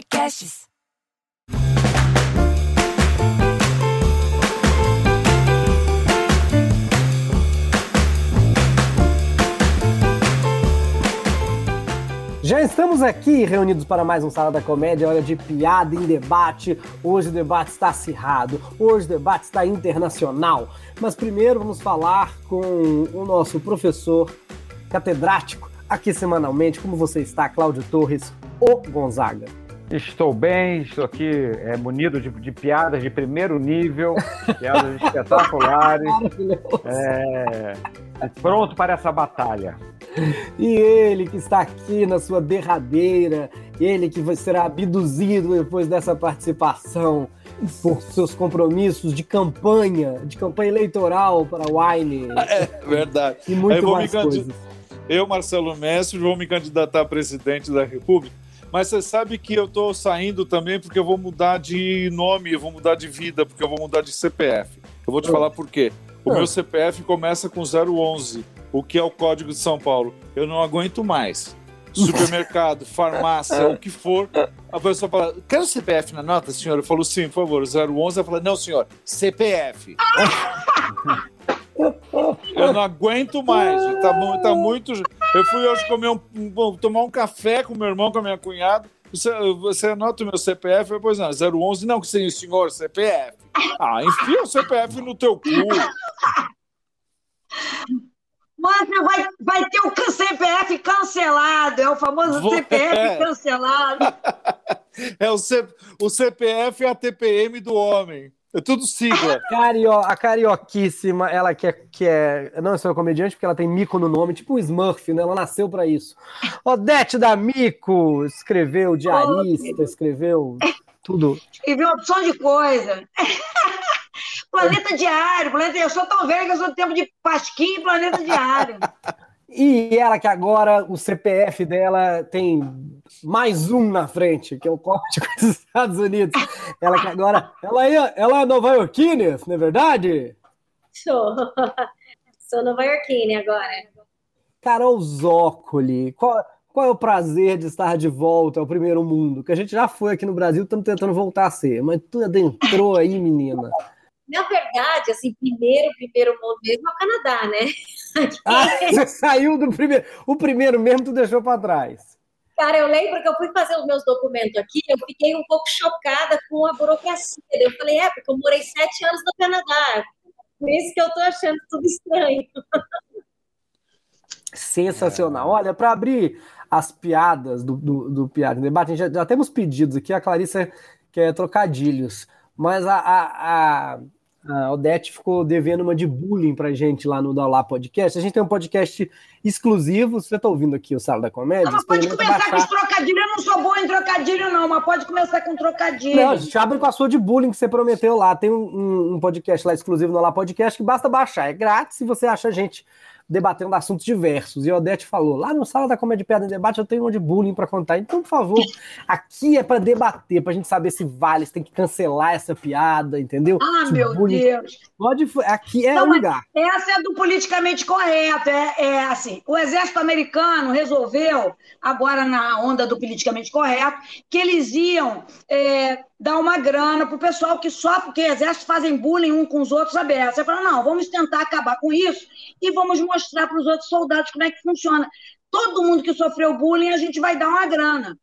Podcasts. Já estamos aqui reunidos para mais um Sala da Comédia, hora de piada em debate. Hoje o debate está acirrado, hoje o debate está internacional. Mas primeiro vamos falar com o nosso professor catedrático aqui semanalmente. Como você está, Cláudio Torres, o Gonzaga? Estou bem, estou aqui é, munido de, de piadas de primeiro nível, piadas espetaculares. É, pronto para essa batalha. E ele que está aqui na sua derradeira, ele que será abduzido depois dessa participação por seus compromissos de campanha, de campanha eleitoral para o Wine. É verdade. E muito Eu vou mais coisas. Eu, Marcelo Mestre, vou me candidatar a presidente da República. Mas você sabe que eu estou saindo também porque eu vou mudar de nome, eu vou mudar de vida, porque eu vou mudar de CPF. Eu vou te Ah. falar por quê. O Ah. meu CPF começa com 011, o que é o Código de São Paulo. Eu não aguento mais. Supermercado, farmácia, o que for. A pessoa fala, quer o CPF na nota, senhor? Eu falo, sim, por favor. 011, ela fala, não, senhor, CPF. Eu não aguento mais. Tá, tá muito. Eu fui hoje comer um, um- tomar um café com meu irmão, com a minha cunhada. Você, você anota o meu CPF? Eu, pois não, 011, não, que sim, senhor, CPF. Ah, enfia o CPF no teu cu. Mas vai, vai ter o CPF cancelado, é o famoso Vou- CPF é. cancelado. É o, C, o CPF e a TPM do homem. É tudo sigla. Cario, a carioquíssima, ela que é, que é. Não é só comediante, porque ela tem mico no nome, tipo um Smurf, né? Ela nasceu pra isso. Odete da Mico escreveu diarista, escreveu tudo. Escrevi uma opção de coisa. Planeta Diário, planeta... eu sou tão velho que eu sou do tempo de Pasquim e Planeta Diário. E ela que agora o CPF dela tem mais um na frente, que é o Código dos Estados Unidos. Ela que agora. Ela é, ela é nova iorquina, não é verdade? Sou. Sou nova iorquine agora. Carol Zócoli, qual, qual é o prazer de estar de volta ao primeiro mundo? Que a gente já foi aqui no Brasil, estamos tentando voltar a ser, mas tu adentrou aí, menina. Na verdade, assim, primeiro, primeiro mundo mesmo é o Canadá, né? Ah, você saiu do primeiro. O primeiro mesmo tu deixou para trás. Cara, eu lembro que eu fui fazer os meus documentos aqui, eu fiquei um pouco chocada com a burocracia. Eu falei, é, porque eu morei sete anos no Canadá. Por isso que eu tô achando tudo estranho. Sensacional. Olha, para abrir as piadas do, do, do Piada em Debate, já, já temos pedidos aqui, a Clarissa quer trocadilhos, mas a, a, a, a Odete ficou devendo uma de bullying pra gente lá no Dalá Podcast. A gente tem um podcast exclusivo, você tá ouvindo aqui o Sala da Comédia? Não, mas pode começar com os trocadilhos. Eu não sou boa em trocadilho, não, mas pode começar com trocadilho. Não, a gente abre com a sua de bullying que você prometeu lá. Tem um, um- um podcast lá exclusivo no Lá Podcast que basta baixar. É grátis e você acha a gente debatendo assuntos diversos. E a Odete falou: lá no Sala da Comédia Piada em Debate eu tenho uma de bullying para contar. Então, por favor, aqui é para debater, pra gente saber se vale, se tem que cancelar essa piada, entendeu? Ah, Se meu bullying- Deus. Pode, aqui é Não, o lugar. Essa é do politicamente correto. É, é assim: o exército americano resolveu, agora na onda do politicamente correto, que eles iam é, dar uma grana pro pessoal que só porque exércitos fazem bullying um com os outros abertos. Você fala, não, vamos tentar acabar com isso e vamos mostrar para os outros soldados como é que funciona. Todo mundo que sofreu bullying, a gente vai dar uma grana.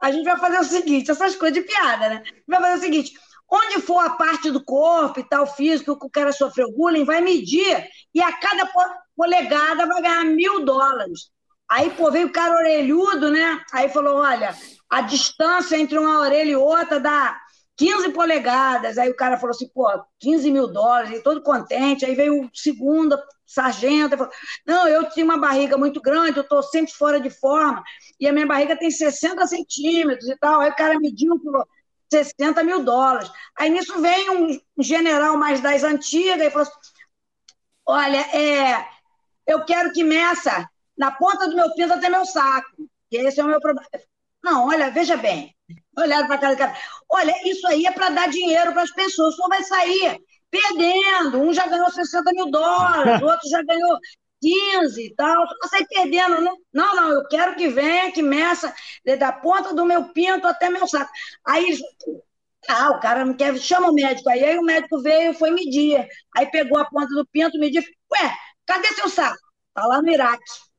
A gente vai fazer o seguinte, essas coisas de piada, né? Vai fazer o seguinte, onde for a parte do corpo e tal, físico, que o cara sofreu bullying, vai medir e a cada po- polegada vai ganhar mil dólares. Aí, pô, veio o cara orelhudo, né? Aí falou, olha, a distância entre uma orelha e outra dá 15 polegadas. Aí o cara falou assim, pô, 15 mil dólares, e todo contente. Aí veio o segundo sargento, falou, não, eu tinha uma barriga muito grande, eu estou sempre fora de forma, e a minha barriga tem 60 centímetros e tal. Aí o cara mediu falou, 60 mil dólares. Aí nisso vem um general mais das antigas e falou assim, olha, é, eu quero que meça na ponta do meu pinto até meu saco. E esse é o meu problema. Não, olha, veja bem. Olharam para cara do cara. Olha, isso aí é para dar dinheiro para as pessoas. Só vai sair perdendo. Um já ganhou 60 mil dólares, o outro já ganhou 15 e tal. Eu saí perdendo, né? Não, não, eu quero que venha, que meça da ponta do meu pinto até meu saco. Aí ah, o cara não quer, chama o médico. Aí, aí o médico veio e foi medir. Aí pegou a ponta do pinto, mediu. Ué, cadê seu saco? Tá lá no Iraque.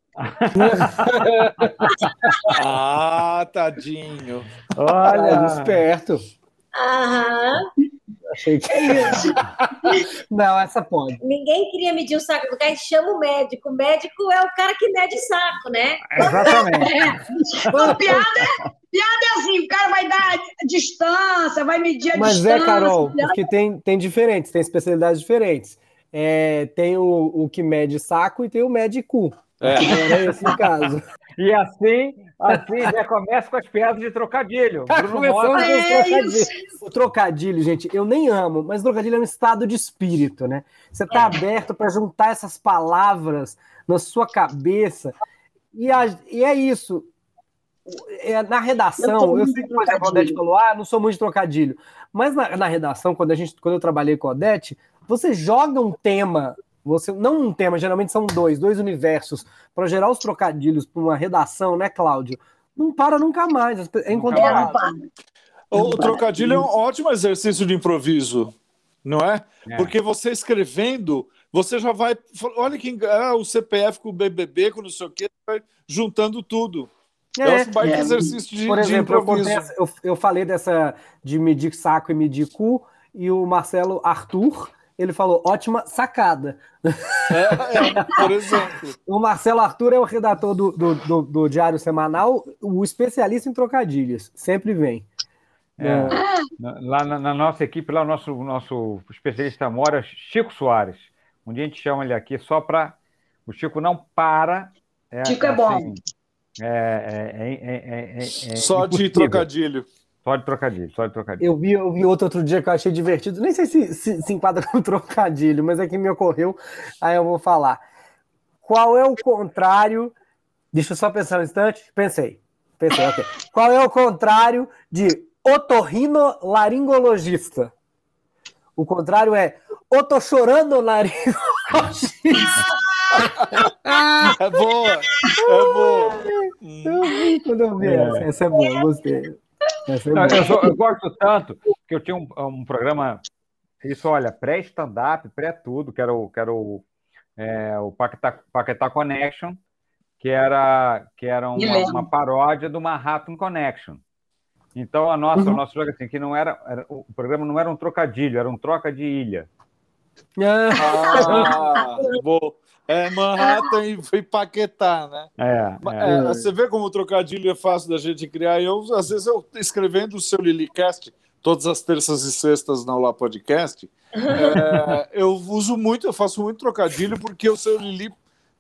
Ah, tadinho. Olha, esperto. Aham. Achei que. não, essa pode. Ninguém queria medir o saco do cara, chama o médico. O médico é o cara que mede saco, né? Exatamente. É. Bom, piada, é, piada é assim: o cara vai dar distância, vai medir a Mas distância. Mas é, Carol, porque tem, tem diferentes, tem especialidades diferentes. É, tem o, o que mede saco e tem o mede cu. É. Era esse o caso. E assim, assim já começa com as piadas de trocadilho. Tá Bruno Mota... é trocadilho. O trocadilho, gente, eu nem amo, mas o trocadilho é um estado de espírito, né? Você está é. aberto para juntar essas palavras na sua cabeça. E, a, e é isso. É, na redação, eu, eu sei que, por exemplo, a Odete falou: ah, não sou muito de trocadilho. Mas na, na redação, quando, a gente, quando eu trabalhei com a Odete, você joga um tema você não um tema, geralmente são dois, dois universos para gerar os trocadilhos para uma redação, né, Cláudio? Não para nunca mais, é incontrolável. O trocadilho é um ótimo exercício de improviso, não é? é? Porque você escrevendo, você já vai. Olha quem ah, o CPF com o BBB, com não sei o quê, vai juntando tudo. É, eu acho um baita é. exercício de, Por exemplo, de improviso. Eu, eu, eu falei dessa de medir saco e medir cu, e o Marcelo Arthur ele falou, ótima sacada. É, é, por exemplo. o Marcelo Arthur é o redator do, do, do, do, Diário Semanal, o especialista em trocadilhos. Sempre vem. É, é. Lá na, na, nossa equipe, lá o nosso, nosso especialista mora, Chico Soares. Um dia a gente chama ele aqui só para. O Chico não para. É, Chico é bom. Assim, é, só de trocadilho. Só de trocadilho, só de trocadilho. Eu vi, eu vi outro outro dia que eu achei divertido. Nem sei se, se, se enquadra com trocadilho, mas é que me ocorreu, aí eu vou falar. Qual é o contrário? Deixa eu só pensar um instante. Pensei. Pensei, ok. Qual é o contrário de otorrinolaringologista? O contrário é otochorando-laringologista. é boa, é boa. Eu vi quando eu vi é. essa. Essa é boa, gostei. Não, eu, sou, eu, gosto tanto que eu tinha um, um programa, isso, olha, pré-stand-up, pré-tudo, que era o, que era o, é, o Paquetá, Paquetá Connection, que era, que era uma, uma, paródia do Manhattan Connection. Então, a nossa, uhum. o nosso jogo assim, que não era, era, o programa não era um trocadilho, era um troca de ilha. Ah, bom. É Manhattan e foi Paquetá, né? É, é. é, Você vê como o trocadilho é fácil da gente criar. Eu, às vezes, eu escrevendo o seu Lilicast, todas as terças e sextas na Olá Podcast, é, eu uso muito, eu faço muito trocadilho, porque o seu Lili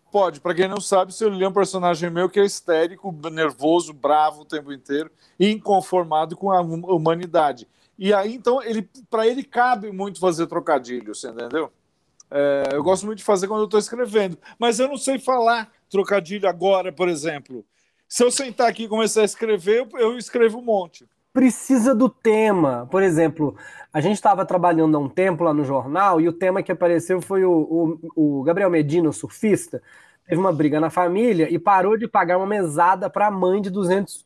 pode. Para quem não sabe, o seu Lili é um personagem meu que é histérico, nervoso, bravo o tempo inteiro, inconformado com a humanidade. E aí, então, ele, para ele cabe muito fazer trocadilho, você entendeu? É, eu gosto muito de fazer quando eu estou escrevendo, mas eu não sei falar trocadilho agora, por exemplo. Se eu sentar aqui e começar a escrever, eu escrevo um monte. Precisa do tema. Por exemplo, a gente estava trabalhando há um tempo lá no jornal e o tema que apareceu foi o, o, o Gabriel Medina, o surfista, teve uma briga na família e parou de pagar uma mesada para a mãe de 200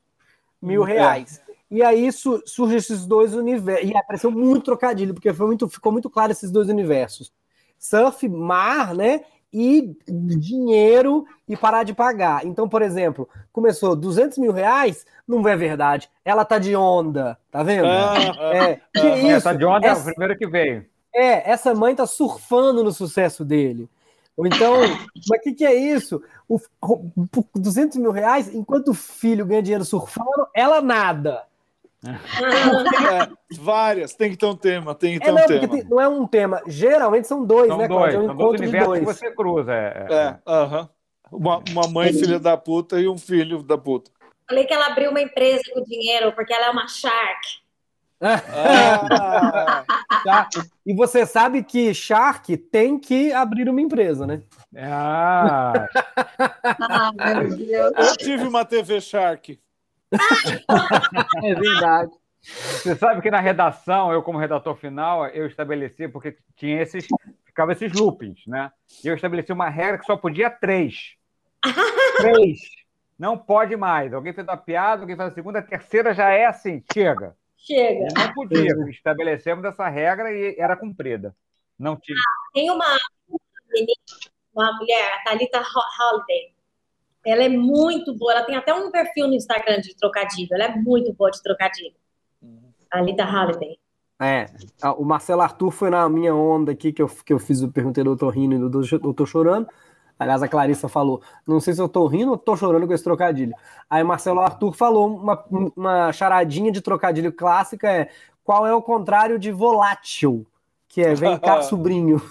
mil é. reais. É. E aí su surge esses dois universos. E apareceu muito trocadilho, porque foi muito, ficou muito claro esses dois universos surf, mar, né? E dinheiro e parar de pagar. Então, por exemplo, começou 200 mil reais, não é verdade. Ela tá de onda, tá vendo? Ah, é, que ah, isso? Tá de onda essa, é o primeiro que veio. É, essa mãe tá surfando no sucesso dele. Ou então, mas o que, que é isso? O, 200 mil reais, enquanto o filho ganha dinheiro surfando, ela nada. É, várias, tem que ter um tema, tem que ter é, não, um tema. Tem, não é um tema, geralmente são dois, são né, dois, É um encontro dois de dois. que você cruza. É, é, é. uh -huh. uma, uma mãe filha da puta e um filho da puta. Falei que ela abriu uma empresa com dinheiro porque ela é uma shark. Ah, tá. E você sabe que Shark tem que abrir uma empresa, né? Ah. ah meu Deus. Eu tive uma TV Shark é verdade. Você sabe que na redação, eu como redator final, eu estabeleci, porque tinha esses ficava esses loopings, né? E eu estabeleci uma regra que só podia três. três. Não pode mais. Alguém fez uma piada, alguém fez a segunda, a terceira já é assim, chega. Chega. Não podia. Estabelecemos essa regra e era cumprida. Não tinha. Tem uma, uma mulher, a Thalita Holiday. Ela é muito boa. Ela tem até um perfil no Instagram de trocadilho. Ela é muito boa de trocadilho. A Thalita Holiday. É, o Marcelo Arthur foi na minha onda aqui que eu, que eu fiz o perguntei do Doutor Rindo e do Doutor Chorando. Aliás, a Clarissa falou: não sei se eu tô rindo ou tô chorando com esse trocadilho. Aí Marcelo Arthur falou uma, uma charadinha de trocadilho clássica: é qual é o contrário de volátil? Que é vem cá, sobrinho.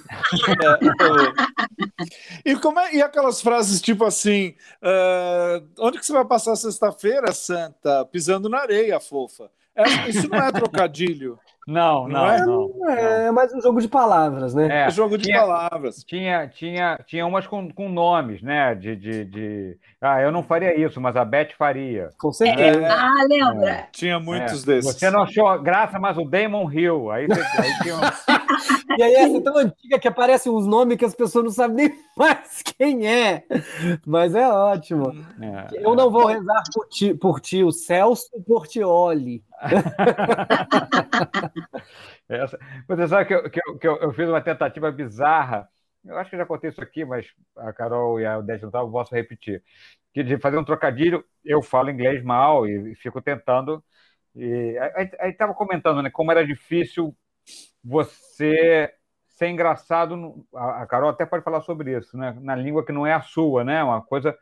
e, como é, e aquelas frases tipo assim: uh, onde que você vai passar sexta-feira, Santa? Pisando na areia, fofa. É, isso não é trocadilho. Não, não, é, não. não. É, mais um jogo de palavras, né? É, é jogo de tinha, palavras. Tinha, tinha, tinha umas com, com nomes, né? De, de, de, Ah, eu não faria isso, mas a Beth faria. Com certeza. É, ah, lembra? É. Tinha muitos desses. Você não achou graça, mas o Damon Hill. Aí, aí tinha um... e aí essa é tão antiga que aparecem uns nomes que as pessoas não sabem nem mais quem é. Mas é ótimo. eu não vou rezar por ti, por ti o Celso Portioli. Essa, você sabe que, eu, que, eu, que eu, eu, fiz uma tentativa bizarra. Eu acho que já contei isso aqui, mas a Carol e a Odete não estavam, posso repetir. Que de fazer um trocadilho, eu falo inglês mal e, fico tentando. E aí estava comentando, né, como era difícil você ser engraçado. A Carol até pode falar sobre isso, né? Na língua que não é a sua, né? Uma coisa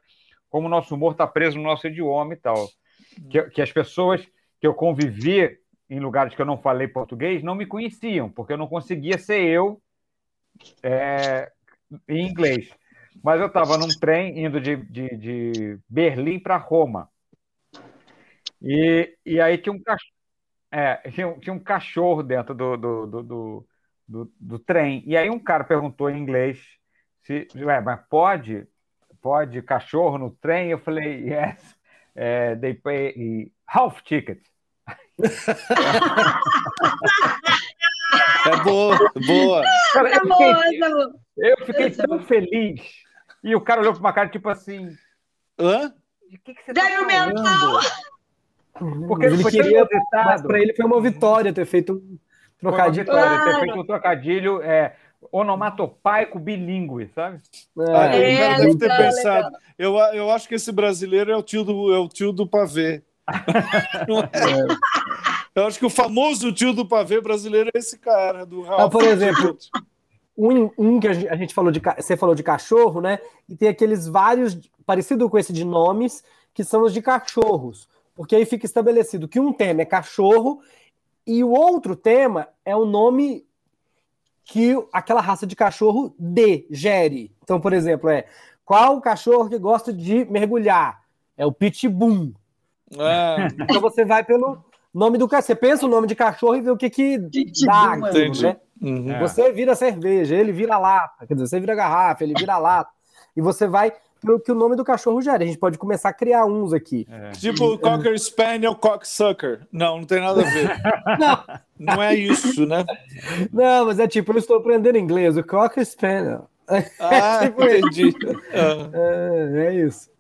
como o nosso humor está preso no nosso idioma e tal. Que, que as pessoas que eu convivi em lugares que eu não falei português não me conheciam, porque eu não conseguia ser eu é, em inglês. Mas eu estava num trem indo de, de, de Berlim para Roma. E, e aí tinha um cachorro. É, tinha, tinha, um cachorro dentro do, do, do, do, do trem. E aí um cara perguntou em inglês se, ué, mas pode, pode cachorro no trem? Eu falei, yes, é, they pay half ticket. É boa, boa. Cara, eu, fiquei, eu fiquei tão feliz. E o cara olhou para uma cara tipo assim. Hã? De que, que você tá mental. Porque ele queria, mas para ele foi uma vitória ter feito um trocadilho. Foi uma vitória, ter feito um trocadilho é, onomatopaico bilíngue, sabe? É, ah, o cara deve ter pensado. Eu, eu acho que esse brasileiro é o tio do, é o tio do pavê. É. Eu acho que o famoso tio do pavê brasileiro é esse cara, do Ralph. Ah, por exemplo, um, um, que a gente falou de. Você falou de cachorro, né? E tem aqueles vários, parecido com esse de nomes, que são os de cachorros. Porque aí fica estabelecido que um tema é cachorro e o outro tema é o nome que aquela raça de cachorro dê, gere. Então, por exemplo, é qual cachorro que gosta de mergulhar? É o Pitbull. É. Então você vai pelo nome do cachorro. Você pensa o nome de cachorro e vê o que que dá. Aquilo, né? Uhum. Você vira cerveja, ele vira lata. Quer dizer, você vira garrafa, ele vira lata. E você vai pelo que o nome do cachorro gera. A gente pode começar a criar uns aqui. É. Tipo Cocker Spaniel Cocksucker. Não, não tem nada a ver. não. não é isso, né? Não, mas é tipo, eu estou aprendendo inglês, o Cocker Spaniel. Ah, tipo entendi. É, é isso.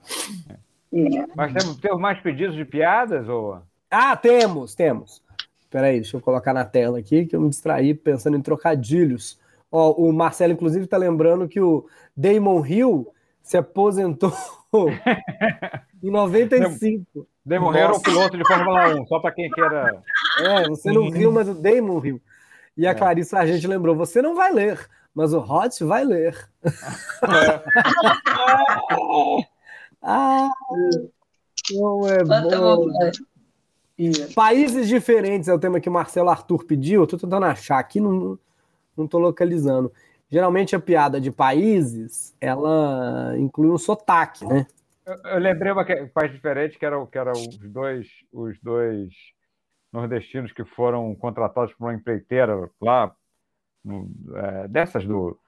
Mas temos, temos mais pedidos de piadas? Ou... Ah, temos, temos. Peraí, deixa eu colocar na tela aqui que eu me distraí pensando em trocadilhos. Ó, o Marcelo, inclusive, está lembrando que o Damon Hill se aposentou em 95. Damon Hill era o piloto de Fórmula 1, só para quem queira. É, você não viu, mas o Damon Hill. E a é. Clarice a gente lembrou: você não vai ler, mas o Hot vai ler. É. Ah, como é bom. Países diferentes é o tema que o Marcelo Arthur pediu. Eu tô tentando achar aqui, não, não tô localizando. Geralmente a piada de países, ela inclui um sotaque, né? Eu, eu lembrei uma país diferente, que era, que era os dois, os dois nordestinos que foram contratados por uma empreiteira lá, no, é, dessas do,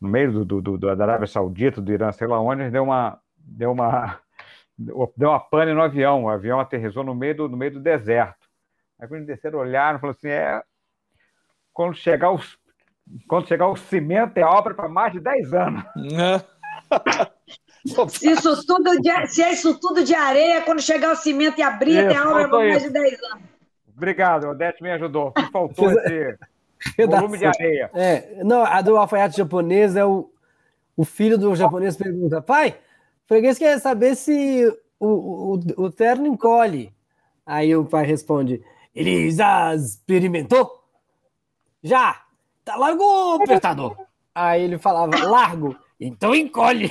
no meio do, do, do, da Arábia Saudita, do Irã, sei lá onde, deu uma, deu uma deu uma pane no avião, o avião aterrissou no meio do, no meio do deserto. Aí quando eles desceram, olharam e falaram assim, é, quando chegar os Quando chegar o cimento, é obra para mais de 10 anos. Se isso, tudo de, se é isso tudo de areia, quando chegar o cimento e abrir, isso, tem obra para mais de 10 anos. Obrigado, Odete me ajudou. Me faltou esse volume de areia. É, não, a do alfaiate japonês é o, o filho do japonês pergunta: pai, freguês quer saber se o, o, o terno encolhe. Aí o pai responde: ele já experimentou? Já! Tá largo, apertador! Aí ele falava: largo, então encolhe.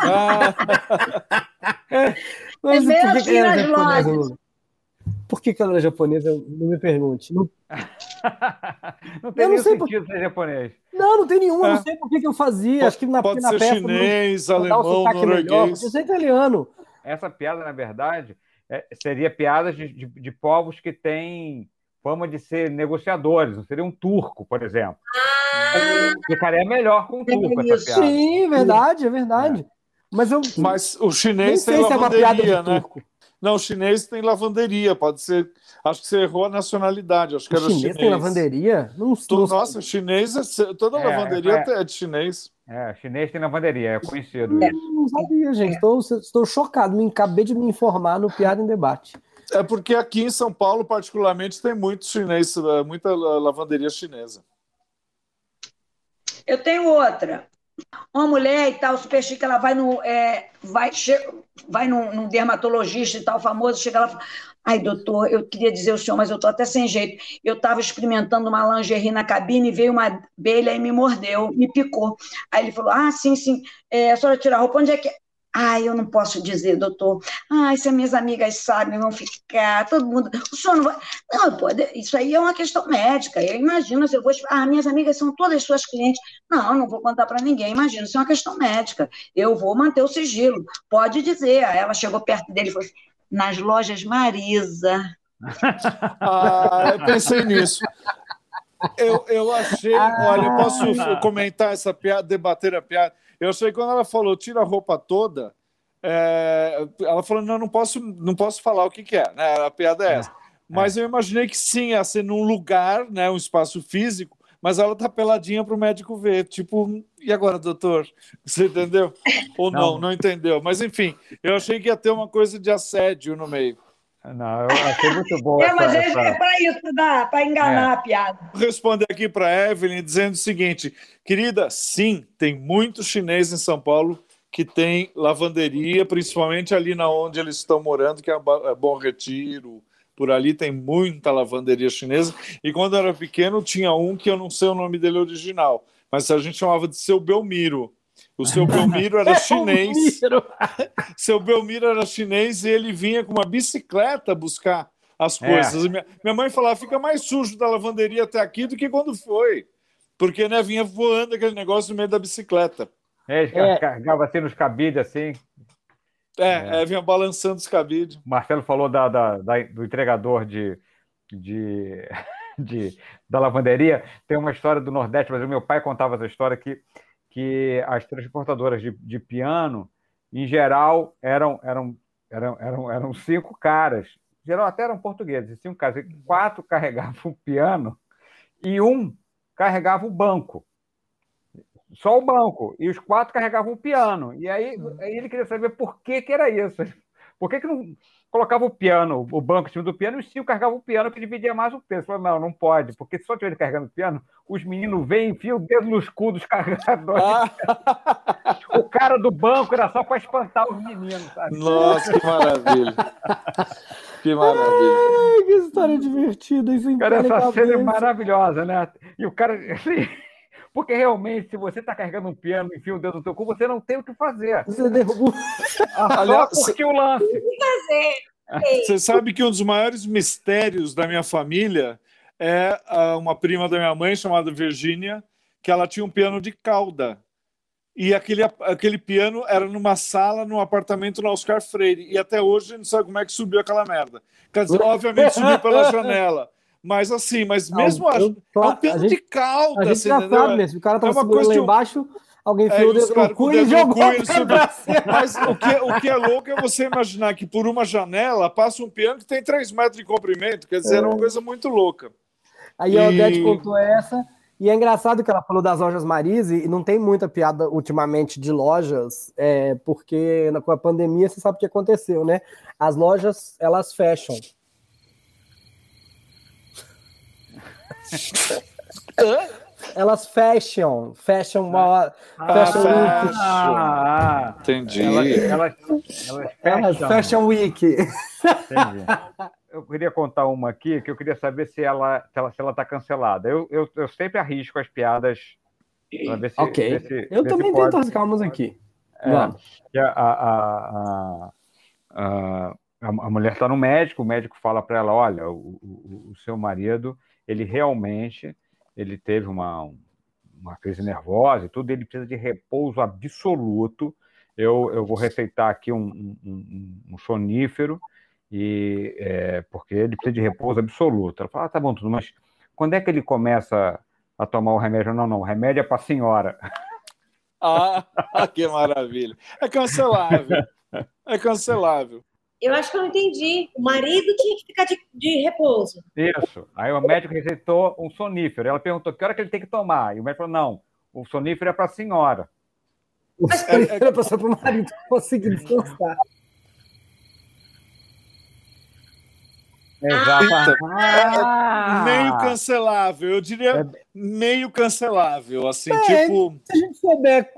Ah. Mas é por que, que era japonesa, Por que, que ela era japonesa? Não me pergunte. Não, não tem eu não sei sentido por... ser japonês. Não, não tem nenhum. É. Não sei por que, que eu fazia. Pode, Acho que na, pode na ser peça, chinês, não, alemão, norueguês. Pode ser italiano. Essa piada, na verdade, é, seria piada de, de, de, povos que têm fama de ser negociadores. Não seria um turco, por exemplo. Ah, Ficaria melhor com um turco essa piada. Sim, verdade, é verdade. É. Mas, eu, Mas o chinês tem é né? Turco. Não, o chinês tem lavanderia, pode ser. Acho que você errou a nacionalidade. Acho que o era chinês. chinês tem lavanderia? Não, Tô, Nossa, chinês é, toda é, lavanderia é, é de chinês. É, chinês tem lavanderia, é conhecido é, isso. Não sabia, gente. Estou, estou chocado. Me acabei de me informar no Piada em Debate. É porque aqui em São Paulo, particularmente, tem muito chinês, é, muita lavanderia chinesa. Eu tenho outra. Uma mulher e tal, super chique, ela vai no. É, vai vai num, dermatologista e tal, famoso, chega lá e fala: Ai, doutor, eu queria dizer ao senhor, mas eu estou até sem jeito. Eu estava experimentando uma lingerie na cabine, veio uma abelha e me mordeu, me picou. Aí ele falou: Ah, sim, sim, é, a senhora tirar a roupa, onde é que é? Ai, eu não posso dizer, doutor. Ai, se as minhas amigas sabem, vão ficar, todo mundo. O senhor não vai. Não, pô, isso aí é uma questão médica. Eu imagino se eu vou. Ah, minhas amigas são todas suas clientes. Não, não vou contar para ninguém. Imagina, isso é uma questão médica. Eu vou manter o sigilo. Pode dizer. Aí ela chegou perto dele e falou assim: nas lojas Marisa. ah, eu pensei nisso. Eu, eu achei, olha, eu posso comentar essa piada, debater a piada. Eu sei quando ela falou tira a roupa toda, é, ela falou não, não posso, não posso falar o que, que é, né? A piada é essa. É. Mas eu imaginei que sim, ia ser num lugar, né, um espaço físico, mas ela tá peladinha para o médico ver, tipo, e agora, doutor? Você entendeu? Ou não, não, não entendeu. Mas enfim, eu achei que ia ter uma coisa de assédio no meio. Não, eu achei muito bom. É, mas essa... é para isso, para enganar é. a piada. Vou responder aqui para Evelyn dizendo o seguinte: querida, sim, tem muitos chineses em São Paulo que tem lavanderia, principalmente ali na onde eles estão morando, que é, é Bom Retiro. Por ali tem muita lavanderia chinesa. E quando eu era pequeno, tinha um que eu não sei o nome dele original, mas a gente chamava de seu Belmiro o seu Belmiro era chinês. seu Belmiro era chinês e ele vinha com uma bicicleta buscar as é. coisas. É. Minha, minha mãe falava: fica mais sujo da lavanderia até aqui do que quando foi. Porque né, vinha voando aquele negócio no meio da bicicleta. É, é. carregava assim nos cabides, assim. É, é. é vinha balançando os cabides. Marcelo falou da, da, da, do entregador de, de, de, da lavanderia. Tem uma história do Nordeste, mas o meu pai contava essa história que que as transportadoras de, de piano, em geral, eram, eram, eram, eram, eram cinco caras. Em geral, até eram portugueses, cinco caras. Quatro carregavam o piano e um carregava o banco. Só o banco. E os quatro carregavam o piano. E aí, aí ele queria saber por que, que era isso. Por que, que não colocava o piano, o banco em cima do piano, e o Cio carregava o piano que dividia mais o peso. Falei, não, não pode, porque se só tiver carregando o piano, os meninos vêm e enfiam o dedo nos cu dos carregadores. Ah. o cara do banco era só para espantar os meninos, sabe? Nossa, que maravilha. Que maravilha. Ai, que história divertida. Isso cara, essa cena é maravilhosa, né? E o cara. Assim, porque realmente, se você está carregando um piano e enfia o dedo no teu cu, você não tem o que fazer. Você derrubou. Aliás, Só curtir o lance. Você sabe que um dos maiores mistérios da minha família é ah, uma prima da minha mãe chamada Virgínia, que ela tinha um piano de cauda. E aquele, aquele piano era numa sala, num apartamento no Oscar Freire. E até hoje a gente não sabe como é que subiu aquela merda. Quer dizer, obviamente subiu pela janela. Mas assim, mas mesmo a, eu, é um piano gente, de cauda, a gente já entendeu? sabe mesmo. O cara tava é segurando lá embaixo, alguém enfiou é, o dedo cu e jogou. Mas o que, o que é louco é você imaginar que por uma janela passa um piano que tem 3 metros de comprimento. Quer dizer, é. era uma coisa muito louca. Aí e... a Odete contou essa E é engraçado que ela falou das lojas Marise, e não tem muita piada ultimamente de lojas, é, porque com a pandemia você sabe o que aconteceu, né? As lojas, elas fecham. Elas fecham, fecham uma hora, Ah, week. Ah, Entendi. elas, elas, elas fecham. fecham week. Entendi. Eu queria contar uma aqui que eu queria saber se ela se ela, se ela tá cancelada. Eu, eu, eu sempre arrisco as piadas para ver se. Ok. ver se- Eu também pode. tento arriscar umas aqui. É, a, a, a, a, a, a mulher está no médico, o médico fala para ela, olha, o, o, o seu marido, ele realmente, ele teve uma, uma crise nervosa e tudo, ele precisa de repouso absoluto. Eu, eu vou receitar aqui um, um, um, sonífero, e, é, porque ele precisa de repouso absoluto. Ela fala, ah, tá bom, tudo, mas quando é que ele começa a tomar o remédio? Não, não, o remédio é para a senhora. Ah, que maravilha. É cancelável. É cancelável. Eu acho que eu não entendi. O marido tinha que ficar de, de repouso. Isso. Aí o médico receitou um sonífero. Ela perguntou que hora que ele tem que tomar. E o médico falou: não, o sonífero é para a senhora. O primeiro passou pro marido conseguir descansar. Exato. Meio cancelável. Eu diria meio cancelável. Assim, É, tipo. Se a gente souber.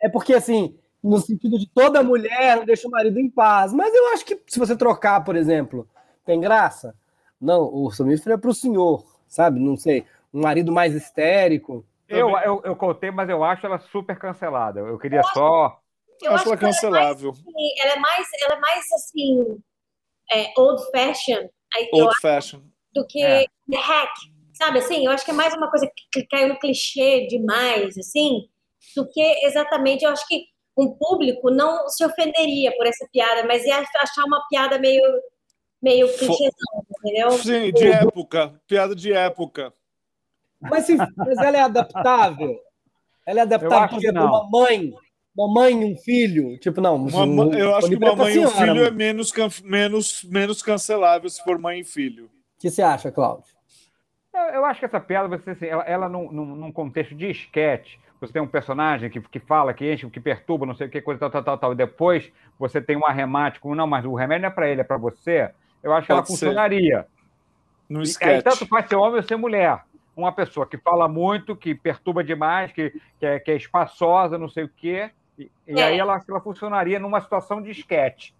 É porque, assim, no sentido de toda mulher não deixa o marido em paz. Mas eu acho que se você trocar, por exemplo, tem graça? Não, o sonífero é pro senhor, sabe? Não sei. Um marido mais histérico. Eu, eu, eu contei, mas eu acho ela super cancelada. Eu queria só. Eu acho ela que ela é mais, cancelável. assim, ela é mais, ela é mais assim, é, old fashion eu Old acho, fashion. do que É. hack. Sabe assim? Eu acho que é mais uma coisa que caiu no clichê demais, assim, do que exatamente. Eu acho que um público não se ofenderia por essa piada, mas ia achar uma piada meio, meio clichêzão, entendeu? Sim, de época. Piada de época. Mas, se, mas ela é adaptável. Ela é adaptável, acho por que exemplo, não. uma mãe. Uma mãe e um filho. Tipo, não. Uma um- eu acho que é uma mãe e um filho é menos, can- menos, menos cancelável se for mãe e filho. O que você acha, Cláudio? Eu, eu acho que essa piada, você, assim, ela, ela num, num, num contexto de esquete, você tem um personagem que, que fala, que enche, que perturba, não sei o que, coisa tal, tal, tal, tal, e depois você tem um arremate com, não, mas o remédio não é para ele, é para você. Eu acho que ela Pode ser. funcionaria. No E aí, tanto faz ser homem ou ser mulher. Uma pessoa que fala muito, que perturba demais, que, que, é, que é espaçosa, não sei o quê. E, e É. aí ela, ela funcionaria numa situação de esquete.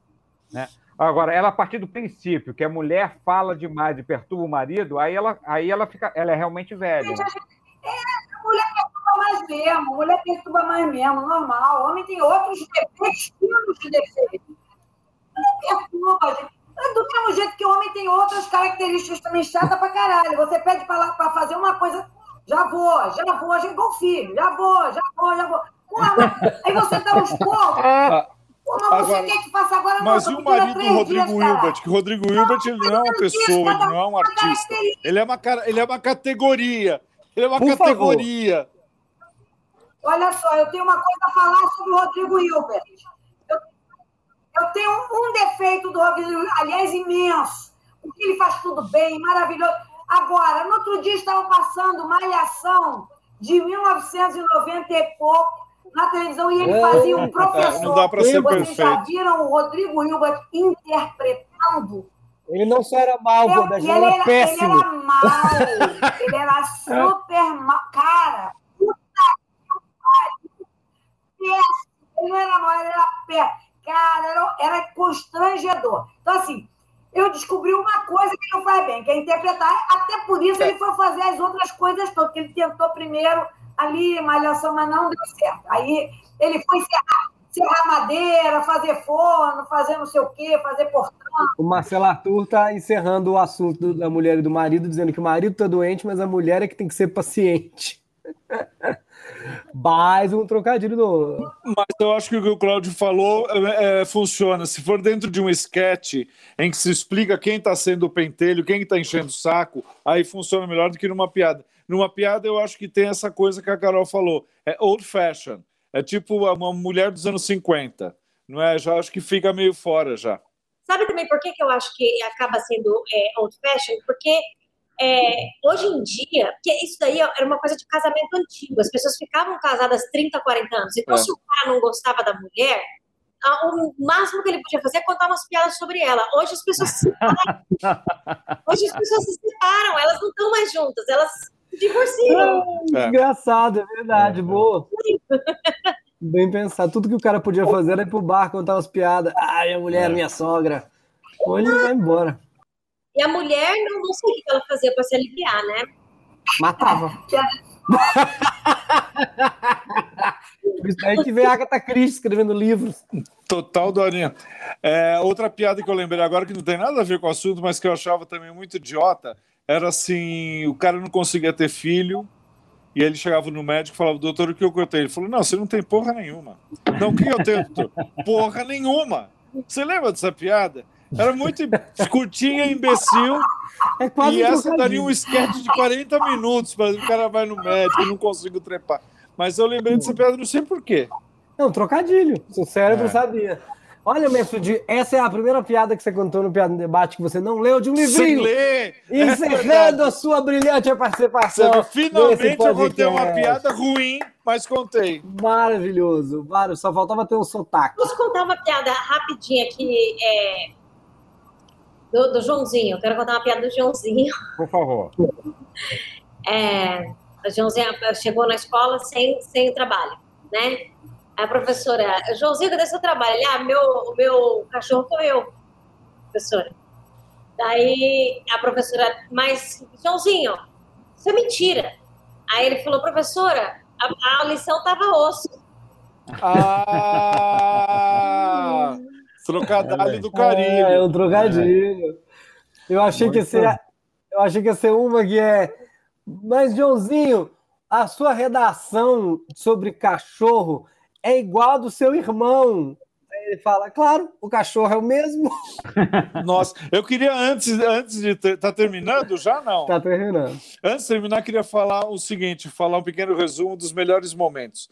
Né? Agora, ela a partir do princípio que a mulher fala demais e perturba o marido, aí ela, aí ela fica, ela é realmente velha. Né? perturba mais mesmo, mulher perturba mais mesmo, normal. O homem tem outros defeitos, estilos de defeitos. Mulher perturba, gente. É Do mesmo jeito que o homem tem outras características também chata pra caralho. Você pede pra, lá- pra fazer uma coisa, já vou, já vou, gente igual filho, já vou, já vou, já vou. Porra, aí você dá uns porros. Ah, Pô, mas você Agora, quer que faça agora? mas não, e o marido do Rodrigo. Hilbert? Que o Rodrigo Hilbert ele não é uma pessoa, ele não é um artista. Ele é uma, ele é uma categoria. Ele é uma Por favor. Olha só, eu tenho uma coisa a falar sobre o Rodrigo Hilbert. Eu, eu tenho um, defeito do Rodrigo, aliás, imenso, porque ele faz tudo bem, maravilhoso. Agora, no outro dia estava passando Malhação de 1990 e pouco na televisão e ele É. fazia um professor. Não dá pra ser Vocês já perfeito. viram o Rodrigo Hilbert interpretando? Ele não só era mal, Eu- Godard, e ele era era, ele péssimo. era mal. ele era super mal. Cara. Ele não era mal, ele era péssimo. Cara, era, era constrangedor. Então, assim, eu descobri uma coisa que não faz bem, que é interpretar. Até por isso ele foi fazer as outras coisas todas, que ele tentou primeiro ali, malhação, mas não deu certo. Aí ele foi serrar, serrar madeira, fazer forno, fazer não sei o quê, fazer portão. O Marcelo Arthur tá encerrando o assunto da mulher e do marido, dizendo que o marido tá doente, mas a mulher é que tem que ser paciente. Mais um trocadilho do. Mas eu acho que o que o Cláudio falou é, é, funciona. Se for dentro de um sketch em que se explica quem está sendo o pentelho, quem está enchendo o saco, aí funciona melhor do que numa piada. Numa piada, eu acho que tem essa coisa que a Carol falou. É old fashion. É tipo uma mulher dos anos 50. Não é? Já acho que fica meio fora já. Sabe também por que, que eu acho que acaba sendo é, old fashion? Porque é, hoje em dia, porque isso daí era uma coisa de casamento antigo, as pessoas ficavam casadas 30, 40 anos. Então, é. se o cara não gostava da mulher, o máximo que ele podia fazer é contar umas piadas sobre ela. Hoje as pessoas se separam. Hoje as pessoas se separam, elas não estão mais juntas, elas se divorciam. É. Engraçado, é verdade, é. boa. Bem pensado. Tudo que o cara podia fazer era ir pro bar contar umas piadas. Ai, a mulher, é. minha sogra. Ele vai embora. E a mulher, não, não sei o que ela fazia para se aliviar, né? Matava. Isso aí que vem a Agatha Christie escrevendo livros. Total, Dorinha. É, outra piada que eu lembrei agora, que não tem nada a ver com o assunto, mas que eu achava também muito idiota, era assim, o cara não conseguia ter filho, e ele chegava no médico e falava, doutor, o que eu tenho? Ele falou, não, você não tem porra nenhuma. Não, o que eu tenho, doutor? Porra nenhuma. Você lembra dessa piada? Era muito curtinha, imbecil. É e essa daria um sketch de 40 minutos, mas o cara vai no médico e não consigo trepar. Mas eu lembrei dessa piada, não sei porquê. Não, trocadilho. Seu cérebro é. sabia. Olha, mestre, essa é a primeira piada que você contou no Piada no Debate que você não leu de um livrinho. Sem ler! Encerrando é a sua brilhante participação. Você, finalmente eu contei uma piada ruim, mas contei. Maravilhoso. Vários, só faltava ter um sotaque. Posso contar uma piada rapidinha aqui é, do, do Joãozinho? Eu quero contar uma piada do Joãozinho. Por favor. É, o Joãozinho chegou na escola sem, sem trabalho, né? A professora, Joãozinho, cadê seu trabalho? Ele, ah, meu, o meu cachorro comeu, professora. Daí a professora, mas, Joãozinho, isso é mentira. Aí ele falou, professora, a, a lição tava osso. Ah! trocadilho do carinho. É, é um trocadilho. Eu achei que ia ser, eu achei que ia ser uma que é, mas Joãozinho, a sua redação sobre cachorro é igual a do seu irmão. Aí ele fala, claro, o cachorro é o mesmo. Nossa, eu queria antes, antes de ter, tá terminando já não? Tá terminando. Antes de terminar, queria falar o seguinte, falar um pequeno resumo dos melhores momentos.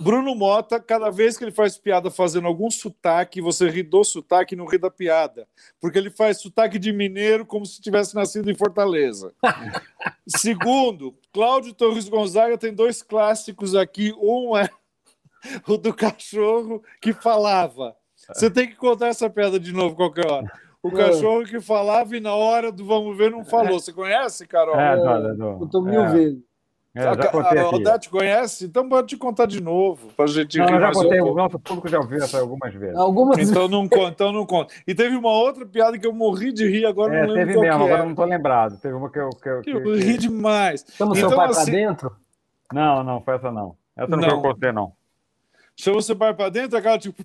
Bruno Mota, cada vez que ele faz piada fazendo algum sotaque, você ri do sotaque e não ri da piada. Porque ele faz sotaque de mineiro como se tivesse nascido em Fortaleza. Segundo, Cláudio Torres Gonzaga tem dois clássicos aqui. Um é o do cachorro que falava. Você tem que contar essa piada de novo qualquer hora. O é. cachorro que falava e na hora do vamos ver não falou. Você conhece, Carol? É, é, eu tô mil é. vezes. É, a Odete conhece? Então pode te contar de novo, para a gente não, já contei, o nosso público já ouviu essa algumas vezes. Algumas então não conta, então não conta. E teve uma outra piada que eu morri de rir, agora é, não lembro teve mesmo, agora não estou lembrado. Teve uma que eu... Que eu, que, eu ri demais. Estamos então, seu pai assim... para dentro? Não, não, foi essa não. Essa não, não. foi eu contei, não. Chama você pai para dentro, aquela tipo.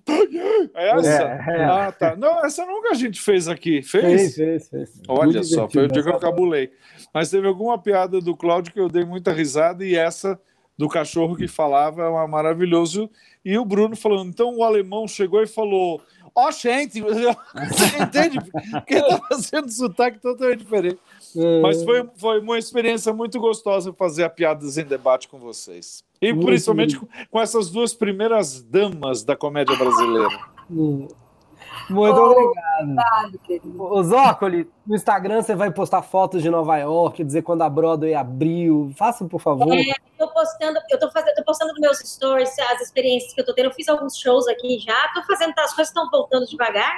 Essa? É, é. Ah, tá. Não, essa nunca a gente fez aqui. Fez? Fez, fez, fez. Olha Muito só, foi o dia que eu cabulei. Mas teve alguma piada do Cláudio que eu dei muita risada e essa do cachorro que falava é uma maravilhoso. E o Bruno falando, então o alemão chegou e falou: Ó, oh, gente, você entende? Porque ele tá fazendo sotaque totalmente diferente. É. Mas foi, foi uma experiência muito gostosa fazer a Piadas em Debate com vocês. E muito principalmente com, com, essas duas primeiras damas da comédia brasileira. Muito oh, obrigado. O Zócoli, no Instagram você vai postar fotos de Nova York, dizer quando a Broadway abriu. Faça, por favor. É, eu tô postando, eu tô fazendo, tô postando nos meus stories as experiências que eu tô tendo. Eu fiz alguns shows aqui já, tô fazendo, as coisas estão voltando devagar.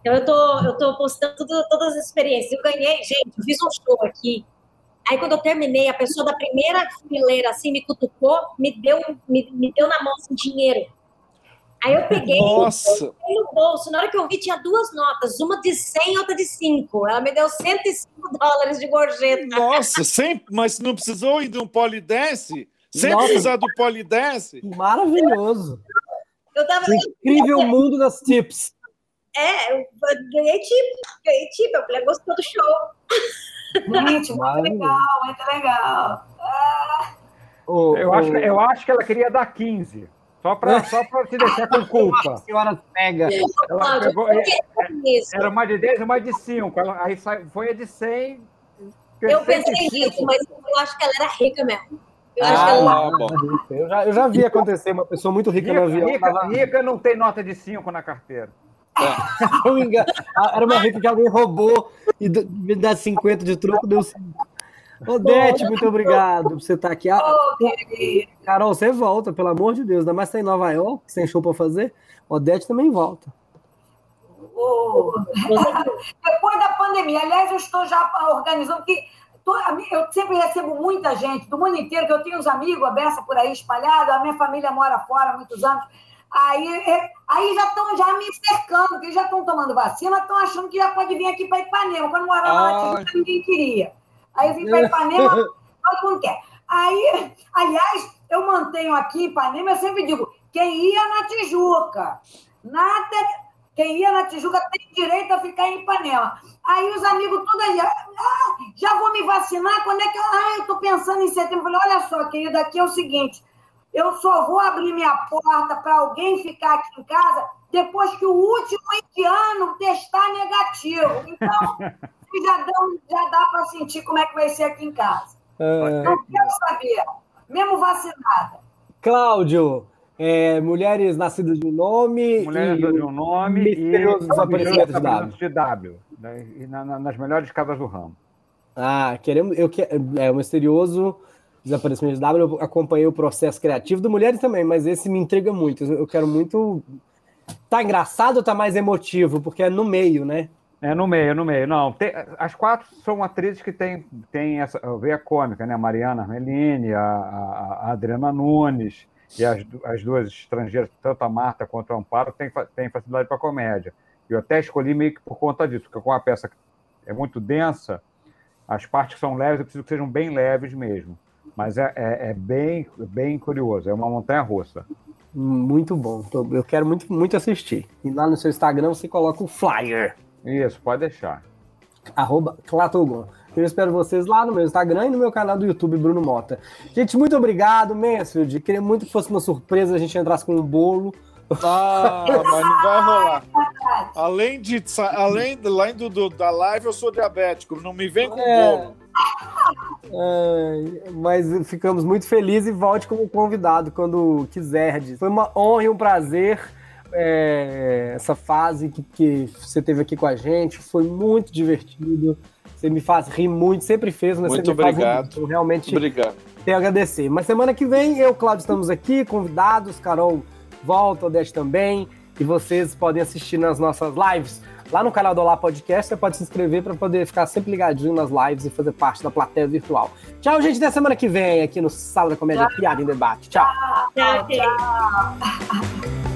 Então eu tô, eu tô postando tudo, todas as experiências. Eu ganhei, gente, eu fiz um show aqui. Aí quando eu terminei, a pessoa da primeira fileira assim me cutucou, me deu, me, me deu na mão assim, dinheiro. Aí eu peguei, Nossa. Eu no bolso. Na hora que eu vi, tinha duas notas, uma de 100 e outra de 5. Ela me deu 105 dólares de gorjeta. Nossa, sem, mas não precisou ir de um polidense? Sem Nossa. precisar do polidense? Maravilhoso. Eu tava... Incrível mundo das tips. É, eu ganhei tip, ganhei tip. Eu falei, gostou do show. Gente, muito legal, muito legal. Ah. eu, Acho, eu acho que ela queria dar 15. Só para só te deixar com culpa. A senhora pega. Ela pegou, é, era mais de 10 e mais de 5. Ela, aí foi a de 100. Eu pensei nisso, mas eu acho que ela era rica mesmo. Eu, ah, ela... bom. eu, já, eu já vi acontecer uma pessoa muito rica, rica no avião. Rica, rica não tem nota de 5 na carteira. É. Era uma rica que alguém roubou e me dá 50 de troco, deu 5. Odete, muito obrigado por você estar tá aqui. Ah, Carol, você volta, pelo amor de Deus. Ainda mais você tá em Nova York, sem show para fazer. Odete também volta. Oh. Depois da pandemia, aliás, eu estou já organizando que eu sempre recebo muita gente do mundo inteiro, que eu tenho os amigos, a Bessa por aí espalhada, a minha família mora fora há muitos anos. Aí, é, aí já estão já me cercando, porque já estão tomando vacina, estão achando que já pode vir aqui para Ipanema. Quando morava ah. Tijuca, ninguém queria. Aí eu vim para Ipanema, todo mundo quer. Aí, aliás, eu mantenho aqui em Ipanema, eu sempre digo, quem ia na Tijuca, nada, quem ia na Tijuca tem direito a ficar em Ipanema. Aí os amigos tudo aí, ah, já vou me vacinar, quando é que eu... Ah, eu estou pensando em setembro. Eu falei, olha só, querido, aqui é o seguinte, eu só vou abrir minha porta para alguém ficar aqui em casa depois que o último indiano testar negativo. Então, já, dão, já dá para sentir como é que vai ser aqui em casa. É... Não quero saber, mesmo vacinada. Cláudio, é, mulheres nascidas de um nome. Mulheres nascidas de um nome misteriosos desaparecimentos de W. De w né, e na, na, nas melhores casas do ramo. Ah, queremos. Eu, é, o misterioso Desaparecimento de W, eu acompanhei o processo criativo do Mulheres também, mas esse me intriga muito. Eu quero muito. Tá engraçado ou tá mais emotivo? Porque é no meio, né? É no meio, no meio. Não, tem, as quatro são atrizes que têm tem essa veia cômica, né? A Mariana Armelini, a, a, a, Adriana Nunes e as, as duas estrangeiras, tanto a Marta quanto a Amparo, têm, têm facilidade para comédia. Eu até escolhi meio que por conta disso, porque com a peça é muito densa, as partes que são leves, eu preciso que sejam bem leves mesmo. Mas é, é, é bem, bem curioso, é uma montanha russa. Muito bom. Eu quero muito, muito assistir. E lá no seu Instagram você coloca o flyer. Isso, pode deixar. Arroba Clatogon. Eu espero vocês lá no meu Instagram e no meu canal do YouTube, Bruno Mota. Gente, muito obrigado, Mansfield. Queria muito que fosse uma surpresa a gente entrasse com um bolo. Ah, mas não vai rolar. Além, de, além, além do, do, da live, eu sou diabético. Não me vem com é. bolo. É, mas ficamos muito felizes e volte como convidado quando quiser. Foi uma honra e um prazer é, essa fase que, que você teve aqui com a gente. Foi muito divertido. Você me faz rir muito, sempre fez, mas muito você me obrigado. muito. Realmente obrigado. tenho a agradecer. Mas semana que vem, eu, Cláudio, estamos aqui, convidados. Carol volta, Odete também. E vocês podem assistir nas nossas lives Lá no canal do Olá Podcast, você pode se inscrever para poder ficar sempre ligadinho nas lives e fazer parte da plateia virtual. Tchau, gente, até semana que vem aqui no Sala da Comédia Piada em Debate. Tchau. Tchau, tchau.